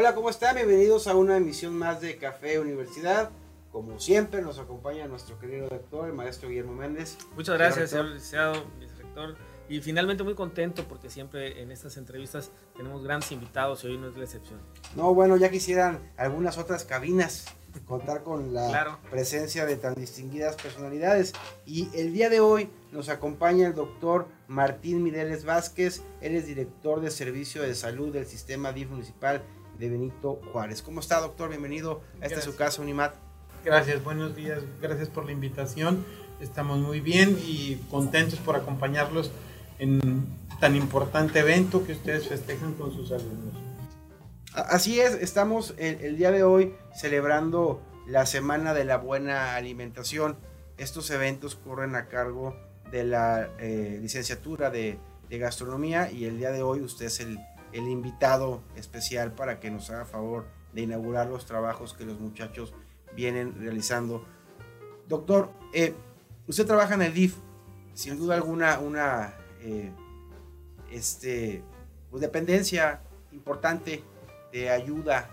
Hola, ¿cómo están? Bienvenidos a una emisión más de Café Universidad. Como siempre, nos acompaña nuestro querido doctor, el maestro Guillermo Méndez. Muchas gracias, señor licenciado, director. Y finalmente muy contento porque siempre en estas entrevistas tenemos grandes invitados y hoy no es la excepción. No, bueno, ya quisieran algunas otras cabinas contar con la presencia de tan distinguidas personalidades. Y el día de hoy nos acompaña el doctor Martín Mireles Vázquez, él es director de Servicio de Salud del Sistema DIF Municipal de Benito Juárez. ¿Cómo está, doctor? Bienvenido a esta su casa, Unimat. Gracias, buenos días, gracias por la invitación. Estamos muy bien y contentos por acompañarlos en tan importante evento que ustedes festejan con sus alumnos. Así es, estamos el, día de hoy celebrando la Semana de la Buena Alimentación. Estos eventos corren a cargo de la eh, licenciatura de, gastronomía y el día de hoy usted es el, invitado especial para que nos haga favor de inaugurar los trabajos que los muchachos vienen realizando. Doctor, eh, usted trabaja en el DIF, sin duda alguna una eh, este, pues, dependencia importante de ayuda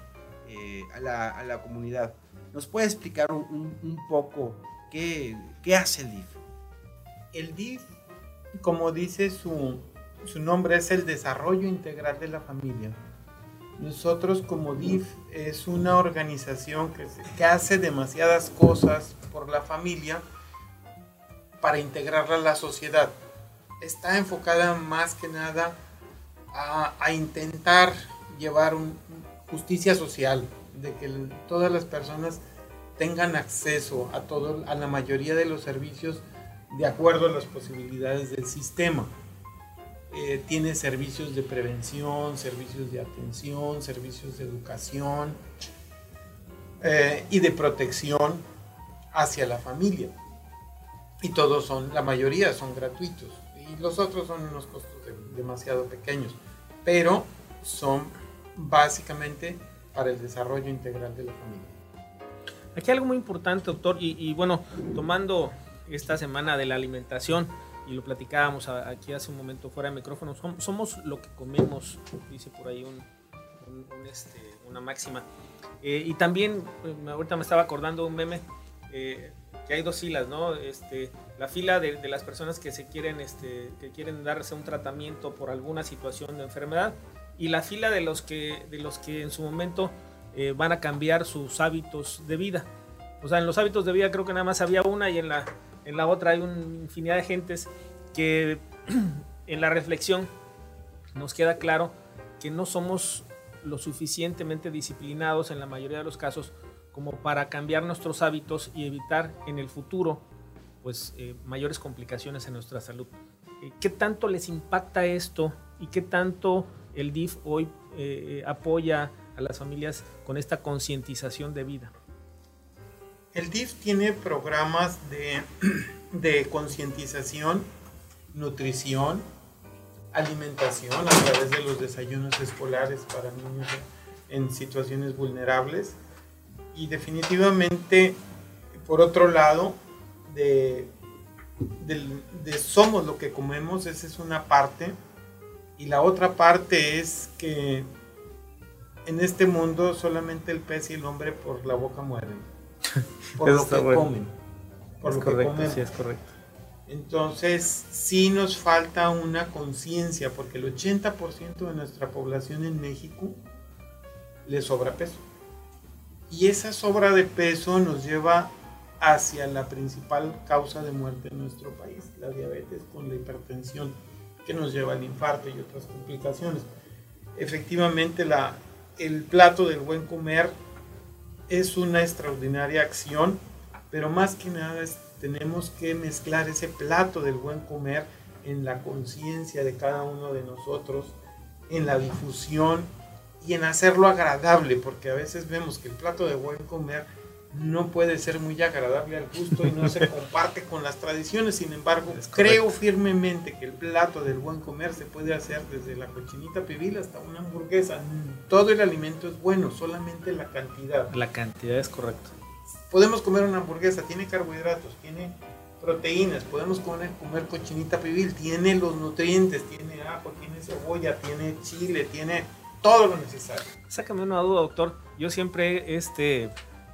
a, la, comunidad. ¿Nos puede explicar un, poco qué, qué hace el DIF? El DIF, como dice su, nombre, es el desarrollo integral de la familia. Nosotros como DIF es una organización que, hace demasiadas cosas por la familia para integrarla a la sociedad. Está enfocada más que nada a, intentar llevar justicia social, de que todas las personas tengan acceso a, todo, a la mayoría de los servicios de acuerdo a las posibilidades del sistema. Eh, tiene servicios de prevención, servicios de atención, servicios de educación eh, y de protección hacia la familia. Y todos son, la mayoría son gratuitos. Y los otros son unos costos demasiado pequeños. Pero son básicamente para el desarrollo integral de la familia. Aquí algo muy importante, doctor, y bueno, tomando esta semana de la alimentación y lo platicábamos aquí hace un momento fuera de micrófono, somos lo que comemos, dice por ahí este, una máxima. Eh, y también, pues, ahorita me estaba acordando un meme, eh, que hay dos filas, ¿no? Este, la fila de, las personas que se quieren, este, que quieren darse un tratamiento por alguna situación de enfermedad y la fila de los que, de los que en su momento eh, van a cambiar sus hábitos de vida. O sea, en los hábitos de vida creo que nada más había una y en la en la otra hay una infinidad de gentes que en la reflexión nos queda claro que no somos lo suficientemente disciplinados en la mayoría de los casos como para cambiar nuestros hábitos y evitar en el futuro pues eh, mayores complicaciones en nuestra salud. Eh, ¿Qué tanto les impacta esto y qué tanto el DIF hoy eh, apoya a las familias con esta concientización de vida? El DIF tiene programas de, concientización, nutrición, alimentación a través de los desayunos escolares para niños en situaciones vulnerables. Y definitivamente, por otro lado, de, de, somos lo que comemos, esa es una parte. Y la otra parte es que en este mundo solamente el pez y el hombre por la boca mueren por lo que comen. Por es lo correcto, que sí, es correcto. Entonces, sí nos falta una conciencia, porque el 80% de nuestra población en México le sobra peso. Y esa sobra de peso nos lleva hacia la principal causa de muerte en nuestro país, la diabetes con la hipertensión, que nos lleva al infarto y otras complicaciones. Efectivamente, la, el plato del buen comer es una extraordinaria acción, pero más que nada tenemos que mezclar ese plato del buen comer en la conciencia de cada uno de nosotros, en la difusión y en hacerlo agradable, porque a veces vemos que el plato de buen comer no puede ser muy agradable al gusto y no se comparte con las tradiciones. Sin embargo, creo firmemente que el plato del buen comer se puede hacer desde la cochinita pibil hasta una hamburguesa. Todo el alimento es bueno, solamente la cantidad. La cantidad es correcto. Podemos comer una hamburguesa, tiene carbohidratos, tiene proteínas, podemos comer, comer cochinita pibil, tiene los nutrientes, tiene ajo, tiene cebolla, tiene chile, tiene todo lo necesario. Sácame una duda, doctor. Yo siempre, este,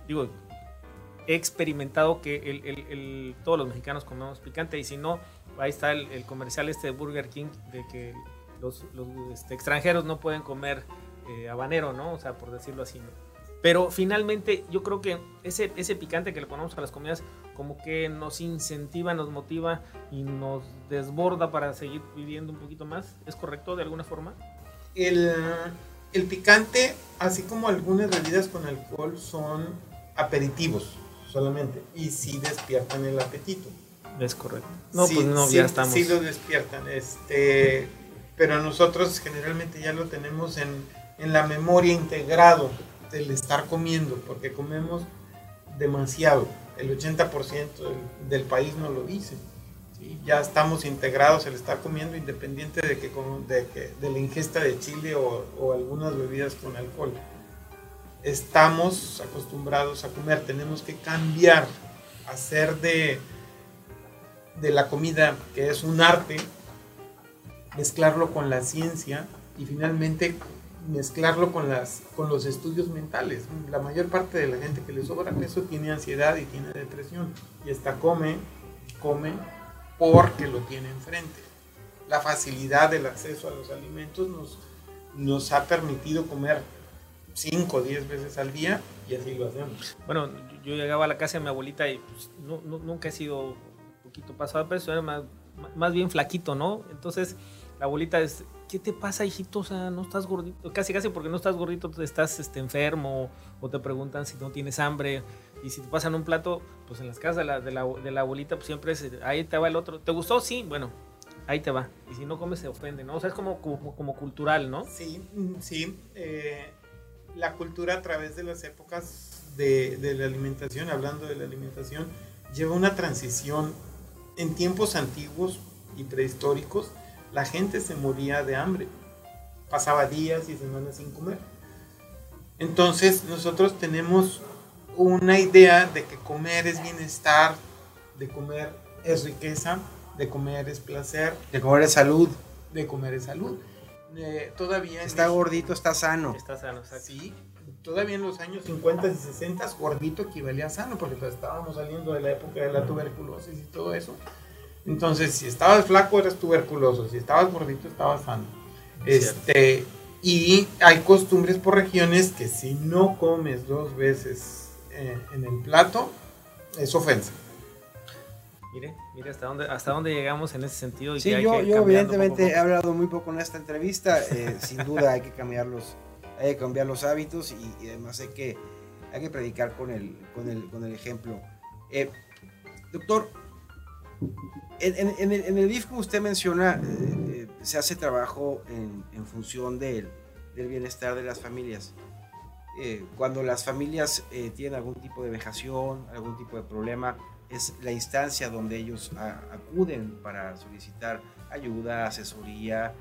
digo, he experimentado que el, el, el, todos los mexicanos comemos picante y si no, ahí está el, comercial este de Burger King de que los, los este, extranjeros no pueden comer eh, habanero, ¿no? O sea, por decirlo así, ¿no? Pero finalmente yo creo que ese, ese picante que le ponemos a las comidas como que nos incentiva, nos motiva y nos desborda para seguir viviendo un poquito más. ¿Es correcto de alguna forma? El, el picante, así como algunas bebidas con alcohol, son aperitivos solamente y sí despiertan el apetito. Es correcto. No, pues no, ya estamos. Sí lo despiertan, este, pero nosotros generalmente ya lo tenemos en, en la memoria integrado del estar comiendo, porque comemos demasiado. El 80% del, del, país no lo dice. Ya estamos integrados el estar comiendo independiente de, que, de, que, de la ingesta de chile o, o algunas bebidas con alcohol estamos acostumbrados a comer, tenemos que cambiar, hacer de, de la comida, que es un arte, mezclarlo con la ciencia y finalmente mezclarlo con, las, con los estudios mentales. La mayor parte de la gente que le sobra peso tiene ansiedad y tiene depresión y está come, come porque lo tiene enfrente. La facilidad del acceso a los alimentos nos, nos ha permitido comer 5 o 10 veces al día y así lo hacemos. Bueno, yo llegaba a la casa de mi abuelita y pues, no, no, nunca he sido un poquito pasado de peso, era más, más bien flaquito, ¿no? Entonces la abuelita es, ¿qué te pasa, hijito? O sea, no estás gordito. Casi, casi porque no estás gordito, estás este, enfermo o te preguntan si no tienes hambre. Y si te pasan un plato, pues en las casas de la, de la, de la abuelita, pues siempre es, ahí te va el otro. ¿Te gustó? Sí, bueno, ahí te va. Y si no comes, se ofende, ¿no? O sea, es como, como, como cultural, ¿no? Sí, sí. Eh, la cultura a través de las épocas de, la alimentación, hablando de la alimentación, lleva una transición. En tiempos antiguos y prehistóricos, la gente se moría de hambre. Pasaba días y semanas sin comer. Entonces nosotros tenemos una idea de que comer es bienestar, de comer es riqueza, de comer es placer. De comer es salud. De comer es salud todavía... Está gordito, está sano. Está sano, Sí, todavía en los años 50 y 60 gordito equivalía a sano, porque pues, estábamos saliendo de la época de la tuberculosis y todo eso. Entonces, si estabas flaco eras tuberculoso, si estabas gordito estabas sano. Este, y hay costumbres por regiones que si no comes dos veces eh, en el plato, es ofensa. Mire, mire hasta dónde, hasta dónde llegamos en ese sentido. sí, yo, evidentemente he hablado muy poco en esta entrevista. Eh, sin duda hay que cambiar los, hay que cambiar los hábitos y, además hay que, hay que predicar con el, con el, con el ejemplo. Eh, doctor, en, el, en DIF, como usted menciona, eh, se hace trabajo en, función del, del, bienestar de las familias. Cuando las familias tienen algún tipo de vejación, algún tipo de problema, es la instancia donde ellos acuden para solicitar ayuda, asesoría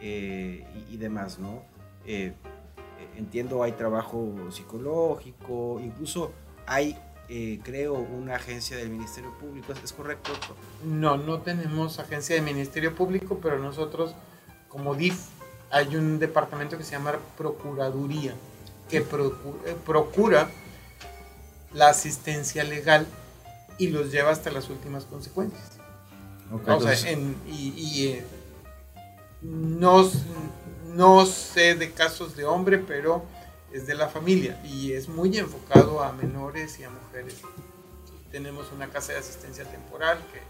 eh, y, demás, ¿no? Eh, entiendo, hay trabajo psicológico, incluso hay, eh, creo, una agencia del Ministerio Público, ¿es correcto? No, no tenemos agencia del Ministerio Público, pero nosotros, como DIF, hay un departamento que se llama Procuraduría, que procura la asistencia legal y los lleva hasta las últimas consecuencias. o sea, y, eh, no, no sé de casos de hombre, pero es de la familia y es muy enfocado a menores y a mujeres. Tenemos una casa de asistencia temporal que,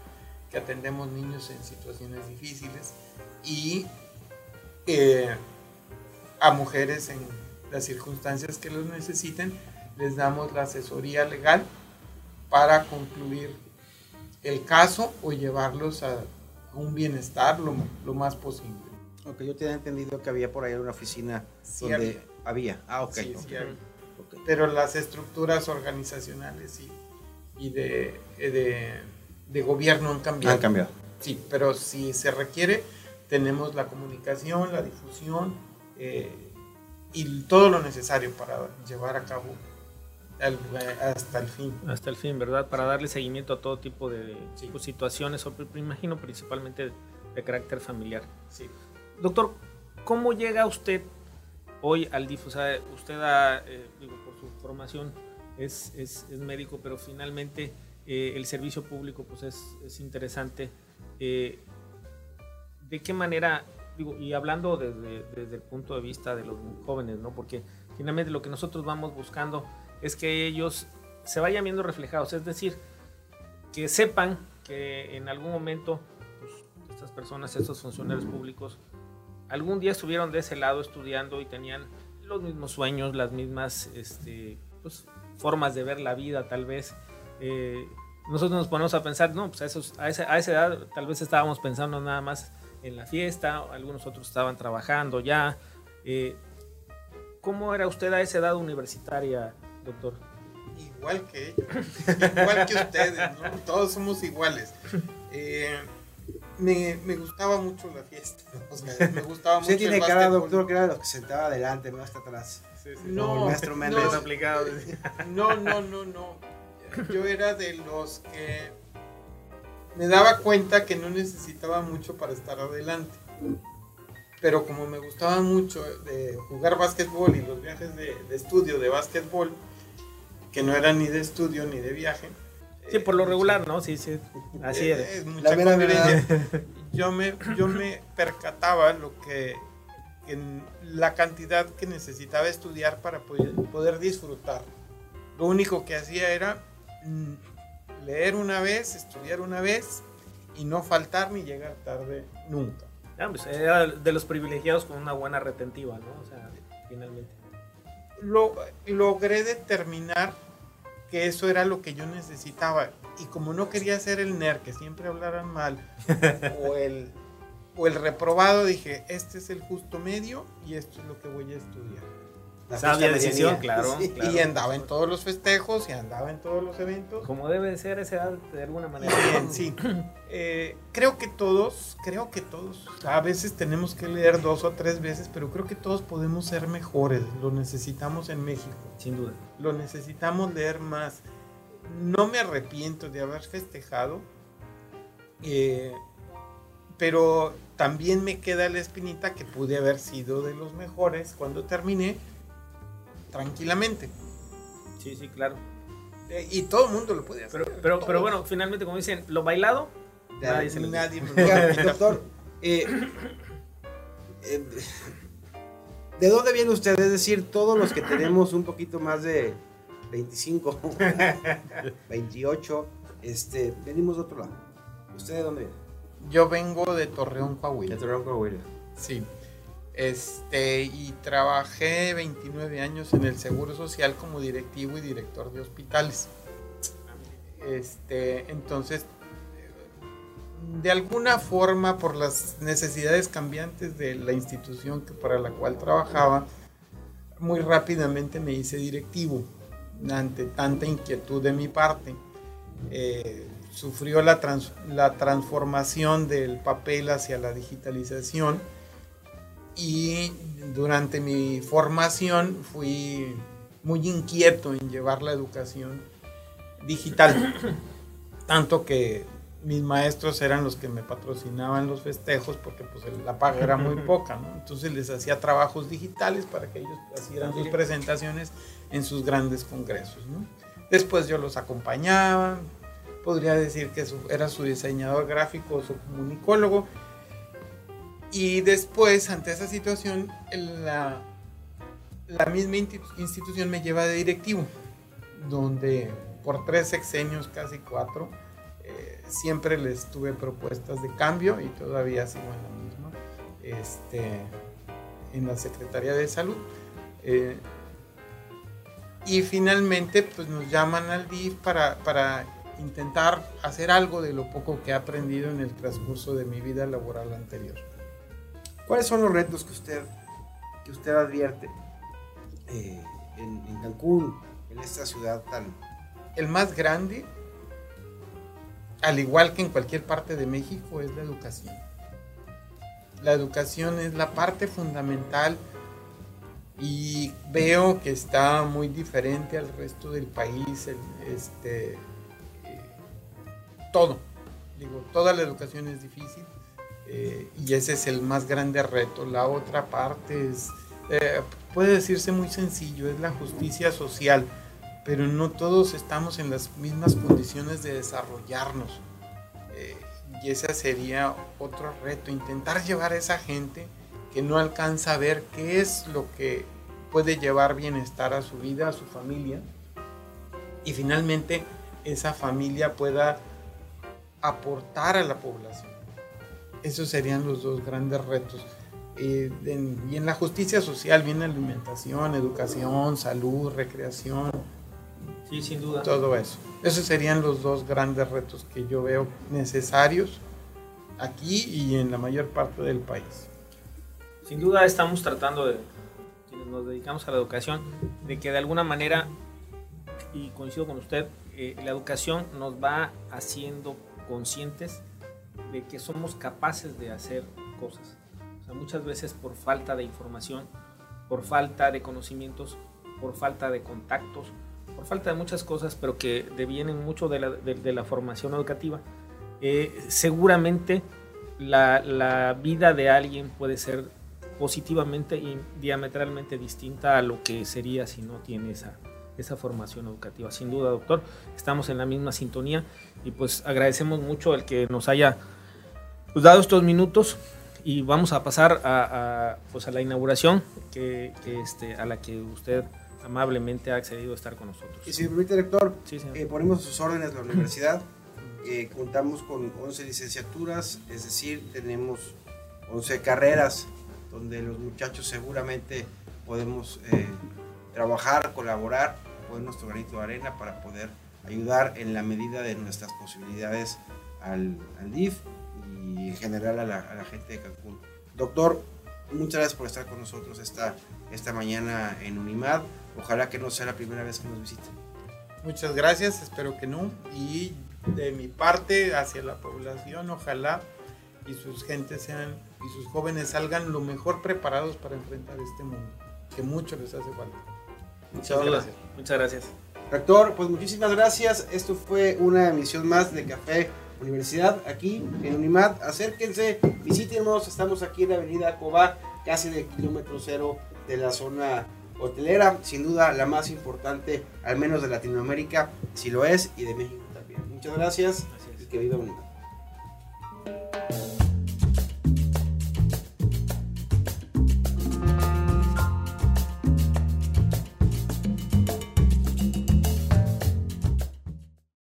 que atendemos niños en situaciones difíciles y eh, a mujeres en las circunstancias que los necesiten les damos la asesoría legal para concluir el caso o llevarlos a un bienestar lo, lo más posible. Ok, yo tenía entendido que había por ahí una oficina donde había. Ah, ok. Sí, Pero las estructuras organizacionales y, y de, de, de, gobierno han cambiado. Han cambiado. Sí, pero si se requiere, tenemos la comunicación, la difusión eh, y todo lo necesario para llevar a cabo hasta el fin. Hasta el fin, ¿verdad? Para darle seguimiento a todo tipo de pues, situaciones, o, me imagino principalmente de carácter familiar. Sí. Doctor, ¿cómo llega usted hoy al DIF? O sea, usted, ha, eh, digo, por su formación es, es, es médico, pero finalmente eh, el servicio público pues es, es interesante. Eh, ¿De qué manera, digo, y hablando desde, desde, el punto de vista de los jóvenes, ¿no? Porque finalmente lo que nosotros vamos buscando es que ellos se vayan viendo reflejados, es decir, que sepan que en algún momento pues, estas personas, estos funcionarios públicos, algún día estuvieron de ese lado estudiando y tenían los mismos sueños, las mismas este, pues, formas de ver la vida tal vez. Eh, nosotros nos ponemos a pensar, no, pues a, esos, a, esa, a, esa, edad tal vez estábamos pensando nada más en la fiesta, algunos otros estaban trabajando ya. Eh, ¿Cómo era usted a esa edad universitaria, doctor? Igual que ellos, igual que ustedes, ¿no? Todos somos iguales. Eh, me, me, gustaba mucho la fiesta, o sea, me gustaba Usted mucho tiene el cara, doctor, que era lo que sentaba adelante, no hasta atrás. Sí, sí. No, el maestro no, Méndez. aplicado. No, no, no, no. Yo era de los que me daba cuenta que no necesitaba mucho para estar adelante. Pero como me gustaba mucho de jugar básquetbol y los viajes de, de estudio de básquetbol, que no eran ni de estudio ni de viaje. Sí, por lo regular, ¿no? Sí, sí. Así es. es. es mucha mera convivencia. Yo me, yo me percataba lo que, que la cantidad que necesitaba estudiar para poder, poder disfrutar. Lo único que hacía era mm, leer una vez, estudiar una vez y no faltar ni llegar tarde nunca. Ah, pues era de los privilegiados con una buena retentiva, ¿no? O sea, finalmente. Lo, logré determinar que eso era lo que yo necesitaba. Y como no quería ser el nerd, que siempre hablaran mal, o el, o el reprobado, dije, este es el justo medio y esto es lo que voy a estudiar. La Sabia decisión, claro, Sí. claro. Y andaba en todos los festejos y andaba en todos los eventos. Como debe de ser esa edad, de alguna manera. Bien, sí. Eh, creo que todos, creo que todos, a veces tenemos que leer dos o tres veces, pero creo que todos podemos ser mejores. Lo necesitamos en México. Sin duda. Lo necesitamos leer más. No me arrepiento de haber festejado, eh, pero también me queda la espinita que pude haber sido de los mejores cuando terminé tranquilamente. Sí, sí, claro. Eh, y todo el mundo lo puede hacer. Pero, pero, pero bueno, finalmente, como dicen, lo bailado, Ya, nadie se lo. Nadie me doctor, eh, eh, ¿de dónde viene usted? Es decir, todos los que tenemos un poquito más de 25, 28, este, venimos de otro lado. ¿Usted de dónde viene? Yo vengo de Torreón, Coahuila. De Torreón, Coahuila. Sí. Este, y trabajé 29 años en el Seguro Social como directivo y director de hospitales. Este, entonces, de alguna forma, por las necesidades cambiantes de la institución que, para la cual trabajaba, muy rápidamente me hice directivo ante tanta inquietud de mi parte. Eh, sufrió la, trans- la transformación del papel hacia la digitalización y durante mi formación fui muy inquieto en llevar la educación digital, tanto que mis maestros eran los que me patrocinaban los festejos porque pues la paga era muy poca, ¿no? entonces les hacía trabajos digitales para que ellos hicieran sus presentaciones en sus grandes congresos. ¿no? Después yo los acompañaba, podría decir que era su diseñador gráfico o su comunicólogo. Y después, ante esa situación, la, misma insti- institución me lleva de directivo, donde por tres sexenios, casi cuatro, eh, siempre les tuve propuestas de cambio y todavía sigo en la misma, este, en la Secretaría de Salud. Eh, y finalmente, pues nos llaman al DIF para, para intentar hacer algo de lo poco que he aprendido en el transcurso de mi vida laboral anterior. ¿Cuáles son los retos que usted, que usted advierte eh, en, Cancún, en esta ciudad tan... El más grande, al igual que en cualquier parte de México, es la educación. La educación es la parte fundamental y veo que está muy diferente al resto del país. este, eh, todo, digo, toda la educación es difícil eh, y ese es el más grande reto. La otra parte es, eh, puede decirse muy sencillo, es la justicia social, pero no todos estamos en las mismas condiciones de desarrollarnos. Eh, y ese sería otro reto, intentar llevar a esa gente que no alcanza a ver qué es lo que puede llevar bienestar a su vida, a su familia, y finalmente esa familia pueda aportar a la población. Esos serían los dos grandes retos. Eh, y en la justicia social viene alimentación, educación, salud, recreación. Sí, sin duda. Todo eso. Esos serían los dos grandes retos que yo veo necesarios aquí y en la mayor parte del país. Sin duda estamos tratando de, quienes nos dedicamos a la educación, de que de alguna manera, y coincido con usted, eh, la educación nos va haciendo conscientes de que somos capaces de hacer cosas. Muchas veces por falta de información, por falta de conocimientos, por falta de contactos, por falta de muchas cosas, pero que devienen mucho de la, de, la formación educativa, eh, seguramente la, la, vida de alguien puede ser positivamente y diametralmente distinta a lo que sería si no tiene esa, esa formación educativa. Sin duda, doctor, estamos en la misma sintonía y pues agradecemos mucho el que nos haya pues, dado estos minutos y vamos a pasar a, pues a la inauguración que, este, a la que usted amablemente ha accedido a estar con nosotros. Y si me permite, director, eh, ponemos sus órdenes la universidad. Eh, contamos con 11 licenciaturas, es decir, tenemos 11 carreras donde los muchachos seguramente podemos eh, trabajar, colaborar poner nuestro granito de arena para poder ayudar en la medida de nuestras posibilidades al, DIF y en general a la, gente de Cancún. Doctor, muchas gracias por estar con nosotros esta, esta mañana en Unimad. Ojalá que no sea la primera vez que nos visite. Muchas gracias, espero que no. Y de mi parte hacia la población, ojalá y sus gentes sean y sus jóvenes salgan lo mejor preparados para enfrentar este mundo, que mucho les hace falta. Muchas gracias. Muchas gracias. Rector, pues muchísimas gracias. Esto fue una emisión más de Café Universidad aquí en Unimat. Acérquense, visítenos. Estamos aquí en la avenida Cobá, casi de kilómetro cero de la zona hotelera. Sin duda la más importante, al menos de Latinoamérica, si lo es, y de México también. Muchas gracias, y que viva Unimat.